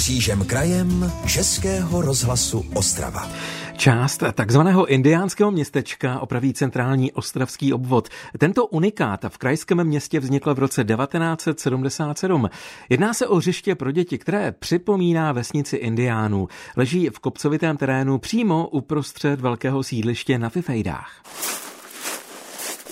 křížem krajem Českého rozhlasu Ostrava. Část takzvaného indiánského městečka opraví centrální ostravský obvod. Tento unikát v krajském městě vznikl v roce 1977. Jedná se o hřiště pro děti, které připomíná vesnici indiánů. Leží v kopcovitém terénu přímo uprostřed velkého sídliště na Fifejdách.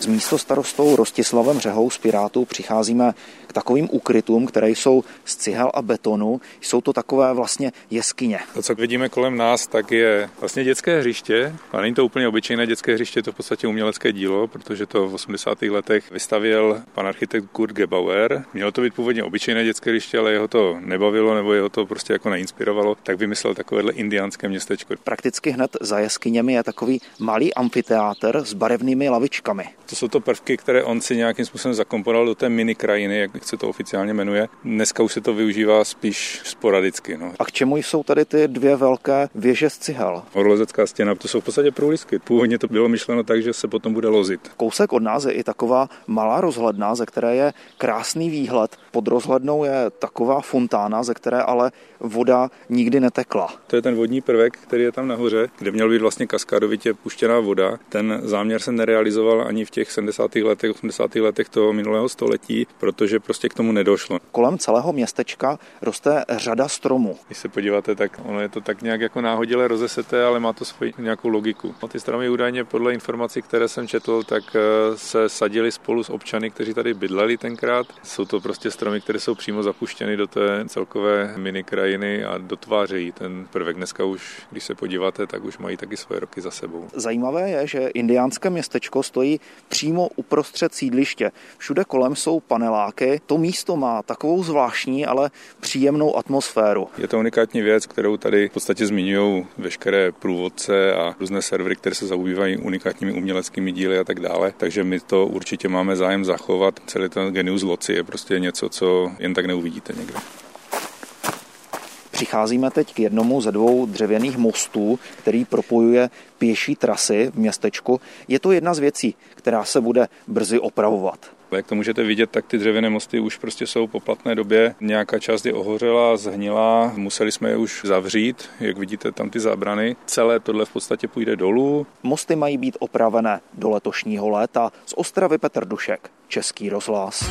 S místo starostou Rostislavem Řehou z Pirátů přicházíme k takovým ukrytům, které jsou z cihel a betonu. Jsou to takové vlastně jeskyně. To, co vidíme kolem nás, tak je vlastně dětské hřiště. A není to úplně obyčejné dětské hřiště, je to v podstatě umělecké dílo, protože to v 80. letech vystavěl pan architekt Kurt Gebauer. Mělo to být původně obyčejné dětské hřiště, ale jeho to nebavilo nebo jeho to prostě jako neinspirovalo, tak vymyslel takovéhle indiánské městečko. Prakticky hned za jeskyněmi je takový malý amfiteátr s barevnými lavičkami. To jsou to prvky, které on si nějakým způsobem zakomponoval do té mini krajiny, jak se to oficiálně jmenuje. Dneska už se to využívá spíš sporadicky. No. A k čemu jsou tady ty dvě velké věže z cihel? Orlozecká stěna, to jsou v podstatě průlisky. Původně to bylo myšleno tak, že se potom bude lozit. Kousek od nás je i taková malá rozhledna, ze které je krásný výhled. Pod rozhlednou je taková fontána, ze které ale voda nikdy netekla. To je ten vodní prvek, který je tam nahoře, kde měl být vlastně kaskádovitě puštěná voda. Ten záměr se nerealizoval ani v těch 70. letech, 80. letech toho minulého století, protože prostě k tomu nedošlo. Kolem celého městečka roste řada stromů. Když se podíváte, tak ono je to tak nějak jako náhodile rozeseté, ale má to svoji nějakou logiku. A ty stromy údajně podle informací, které jsem četl, tak eh, se sadili spolu s občany, kteří tady bydleli tenkrát. Jsou to prostě stromy, které jsou přímo zapuštěny do té celkové mini krajiny a dotvářejí ten prvek. Dneska už, když se podíváte, tak už mají taky svoje roky za sebou. Zajímavé je, že indiánské městečko stojí přímo uprostřed sídliště. Všude kolem jsou paneláky. To místo má takovou zvláštní, ale příjemnou atmosféru. Je to unikátní věc, kterou tady v podstatě zmiňují veškeré průvodce a různé servery, které se zaobývají unikátními uměleckými díly a tak dále. Takže my to určitě máme zájem zachovat. Celý ten genius loci je prostě něco, co jen tak neuvidíte někde. Přicházíme teď k jednomu ze dvou dřevěných mostů, který propojuje pěší trasy v městečku. Je to jedna z věcí, která se bude brzy opravovat. Jak to můžete vidět, tak ty dřevěné mosty už prostě jsou po platné době. Nějaká část je ohořela, zhnila, museli jsme je už zavřít, jak vidíte tam ty zábrany. Celé tohle v podstatě půjde dolů. Mosty mají být opravené do letošního léta. Z Ostravy Petr Dušek, Český rozhlas.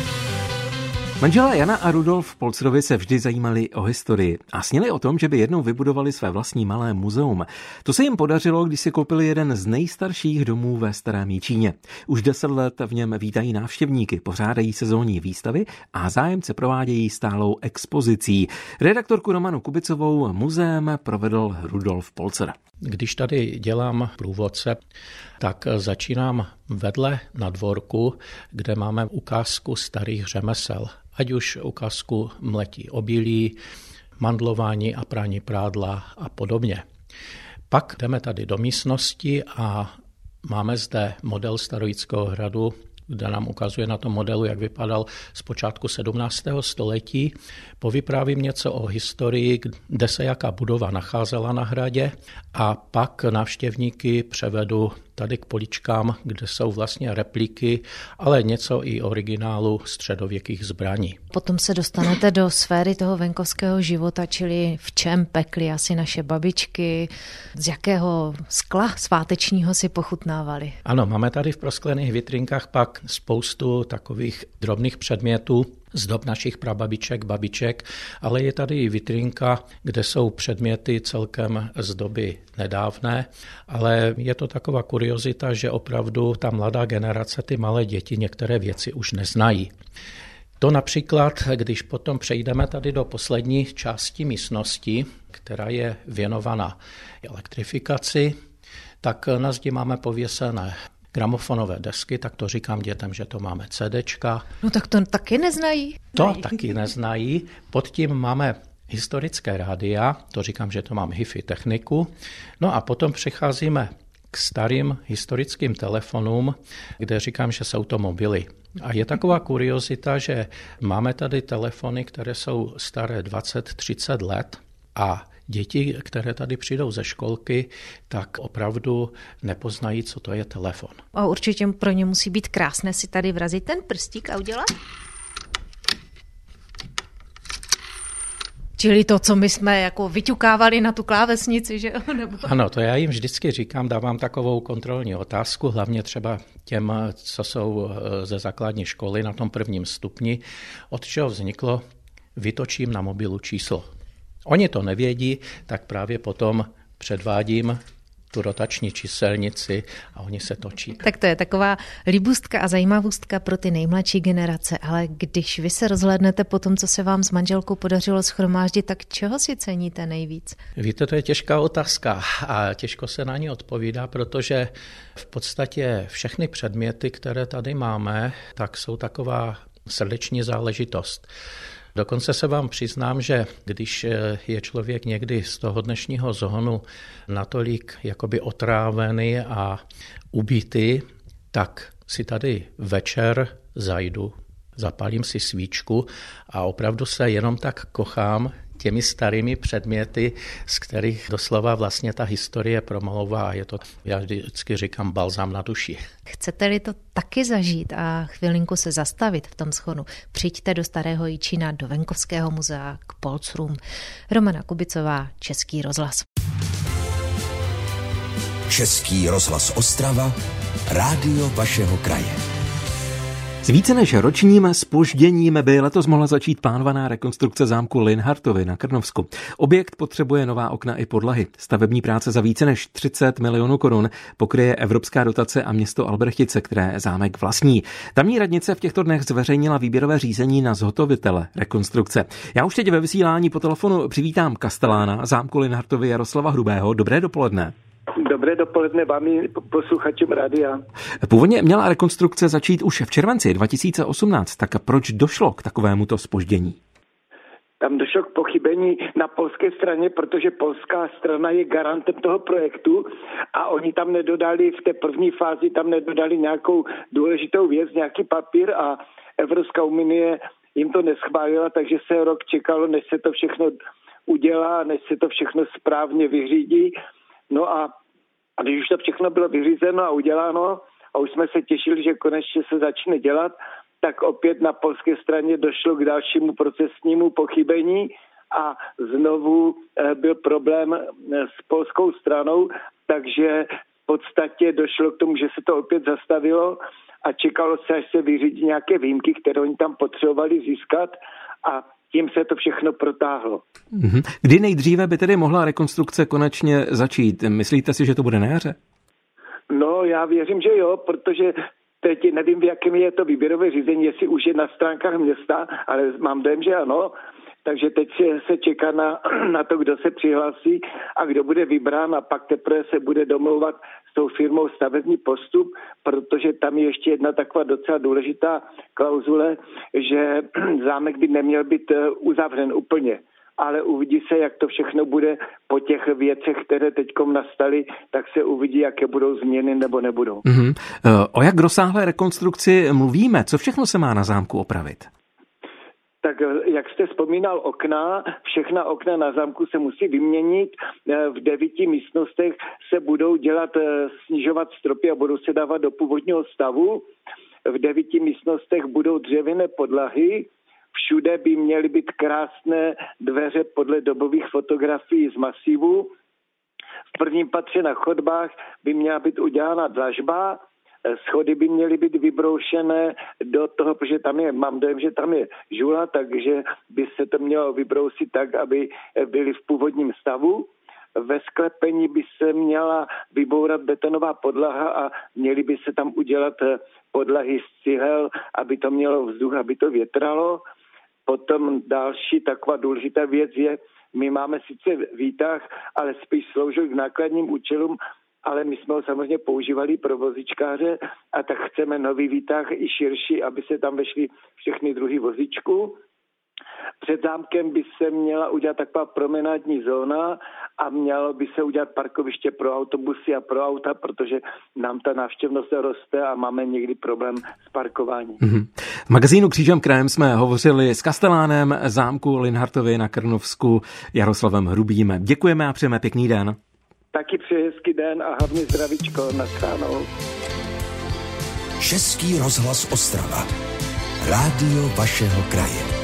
Manželé Jana a Rudolf Polcerovi se vždy zajímali o historii a sněli o tom, že by jednou vybudovali své vlastní malé muzeum. To se jim podařilo, když si koupili jeden z nejstarších domů ve Starém Jíčíně. Už deset let v něm vítají návštěvníky, pořádají sezónní výstavy a zájemce provádějí stálou expozicí. Redaktorku Romanu Kubicovou muzeem provedl Rudolf Polcer. Když tady dělám průvodce, tak začínám vedle na dvorku, kde máme ukázku starých řemesel. Ať už ukázku mletí obilí, mandlování a prání prádla a podobně. Pak jdeme tady do místnosti a máme zde model Starojického hradu, kde nám ukazuje na tom modelu, jak vypadal z počátku 17. století. Povyprávím něco o historii, kde se jaká budova nacházela na hradě a pak návštěvníky převedu tady k poličkám, kde jsou vlastně repliky, ale něco i originálu středověkých zbraní. Potom se dostanete do sféry toho venkovského života, čili v čem pekly asi naše babičky, z jakého skla svátečního si pochutnávali. Ano, máme tady v prosklených vitrinkách pak spoustu takových drobných předmětů, z dob našich prababiček, babiček, ale je tady i vitrinka, kde jsou předměty celkem z doby nedávné, ale je to taková kuriozita, že opravdu ta mladá generace, ty malé děti některé věci už neznají. To například, když potom přejdeme tady do poslední části místnosti, která je věnovaná elektrifikaci, tak na zdi máme pověsené gramofonové desky, tak to říkám dětem, že to máme CDčka. No tak to taky neznají. To Nejí. taky neznají. Pod tím máme historické rádia, to říkám, že to mám HIFI techniku. No a potom přicházíme k starým historickým telefonům, kde říkám, že jsou to mobily. A je taková kuriozita, že máme tady telefony, které jsou staré 20-30 let a děti, které tady přijdou ze školky, tak opravdu nepoznají, co to je telefon. A určitě pro ně musí být krásné si tady vrazit ten prstík a udělat Čili to, co my jsme jako vyťukávali na tu klávesnici, že Nebo... Ano, to já jim vždycky říkám, dávám takovou kontrolní otázku, hlavně třeba těm, co jsou eh, ze základní školy na tom prvním stupni, od čeho vzniklo, vytočím na mobilu číslo. Oni to nevědí, tak právě potom předvádím tu rotační číselnici a oni se točí. Tak to je taková libustka a zajímavostka pro ty nejmladší generace, ale když vy se rozhlednete po tom, co se vám s manželkou podařilo schromáždit, tak čeho si ceníte nejvíc? Víte, to je těžká otázka a těžko se na ní odpovídá, protože v podstatě všechny předměty, které tady máme, tak jsou taková srdeční záležitost. Dokonce se vám přiznám, že když eh, je člověk někdy z toho dnešního zónu natolik jakoby otrávený a ubitý, tak si tady večer zajdu, zapálím si svíčku a opravdu se jenom tak kochám těmi starými předměty, z kterých doslova vlastně ta historie promlouvá a je to, já vždycky říkám, balzám na duši. Chcete-li to taky zažít a chvilinku se zastavit v tom schonu, přijďte do Starého Jičína, do Venkovského muzea, k Polcrum. Romana Kubicová, Český rozhlas. Český rozhlas Ostrava, rádio vašeho kraje. S více než ročním spožděním by letos mohla začít plánovaná rekonstrukce zámku Linhartovy na Krnovsku. Objekt potřebuje nová okna i podlahy. Stavební práce za více než 30 milionů korun pokryje Evropská dotace a město Albrechtice, které zámek vlastní. Tamní radnice v těchto dnech zveřejnila výběrové řízení na zhotovitele rekonstrukce. Já už teď ve vysílání po telefonu přivítám Kastelána zámku Linhartovy Jaroslava Hrubého. Dobré dopoledne. Dobré dopoledne vám posluchačům rádia. Původně měla rekonstrukce začít už v červenci 2018, tak proč došlo k takovémuto spoždění? Tam došlo k pochybení na polské straně, protože polská strana je garantem toho projektu a oni tam nedodali v té první fázi, tam nedodali nějakou důležitou věc, nějaký papír a Evropská unie jim to neschválila, takže se rok čekalo, než se to všechno udělá, než se to všechno správně vyřídí. No a a když už to všechno bylo vyřízeno a uděláno a už jsme se těšili, že konečně se začne dělat, tak opět na polské straně došlo k dalšímu procesnímu pochybení a znovu eh, byl problém eh, s polskou stranou, takže v podstatě došlo k tomu, že se to opět zastavilo a čekalo se, až se vyřídí nějaké výjimky, které oni tam potřebovali získat. A tím se to všechno protáhlo. Mhm. Kdy nejdříve by tedy mohla rekonstrukce konečně začít? Myslíte si, že to bude na jaře? No, já věřím, že jo, protože teď nevím, v jakém je to výběrové řízení, jestli už je na stránkách města, ale mám dojem, že ano. Takže teď se, čeká na, na to, kdo se přihlásí a kdo bude vybrán a pak teprve se bude domlouvat s tou firmou stavební postup, protože tam je ještě jedna taková docela důležitá klauzule, že zámek by neměl být eh, uzavřen úplně ale uvidí se, jak to všechno bude po těch věcech, které teď nastaly, tak se uvidí, jaké budou změny nebo nebudou. Mm-hmm. O jak rozsáhlé rekonstrukci mluvíme? Co všechno se má na zámku opravit? Tak eh, jak jste vzpomínal okna, všechna okna na zámku se musí vyměnit. Eh, v devíti místnostech se budou dělat, eh, snižovat stropy a budou se dávat do původního stavu. V devíti místnostech budou dřevěné podlahy, Všude by měly být krásné dveře podle dobových fotografií z masivu. V prvním patře na chodbách by měla být udělána dlažba, schody by měly být vybroušené do toho, protože tam je, mám dojem, že tam je žula, takže by se to mělo vybrousit tak, aby byly v původním stavu. Ve sklepení by se měla vybourat betonová podlaha a měly by se tam udělat podlahy z cihel, aby to mělo vzduch, aby to větralo. Potom další taková důležitá věc je, my máme sice výtah, ale spíš sloužil k nákladním účelům ale my jsme ho samozřejmě používali pro vozičkáře a tak chceme nový výtah i širší, aby se tam vešly všechny druhy vozičků. Před zámkem by se měla udělat taková promenádní zóna a mělo by se udělat parkoviště pro autobusy a pro auta, protože nám ta návštěvnost roste a máme někdy problém s parkováním. Mm-hmm. V magazínu Křížem krajem jsme hovořili s kastelánem zámku Linhartovi na Krnovsku Jaroslavem Hrubým. Děkujeme a přejeme pěkný den. Taky přeji hezký den a hlavně zdravíčko na stránou. Český rozhlas Ostrava. Rádio vašeho kraje.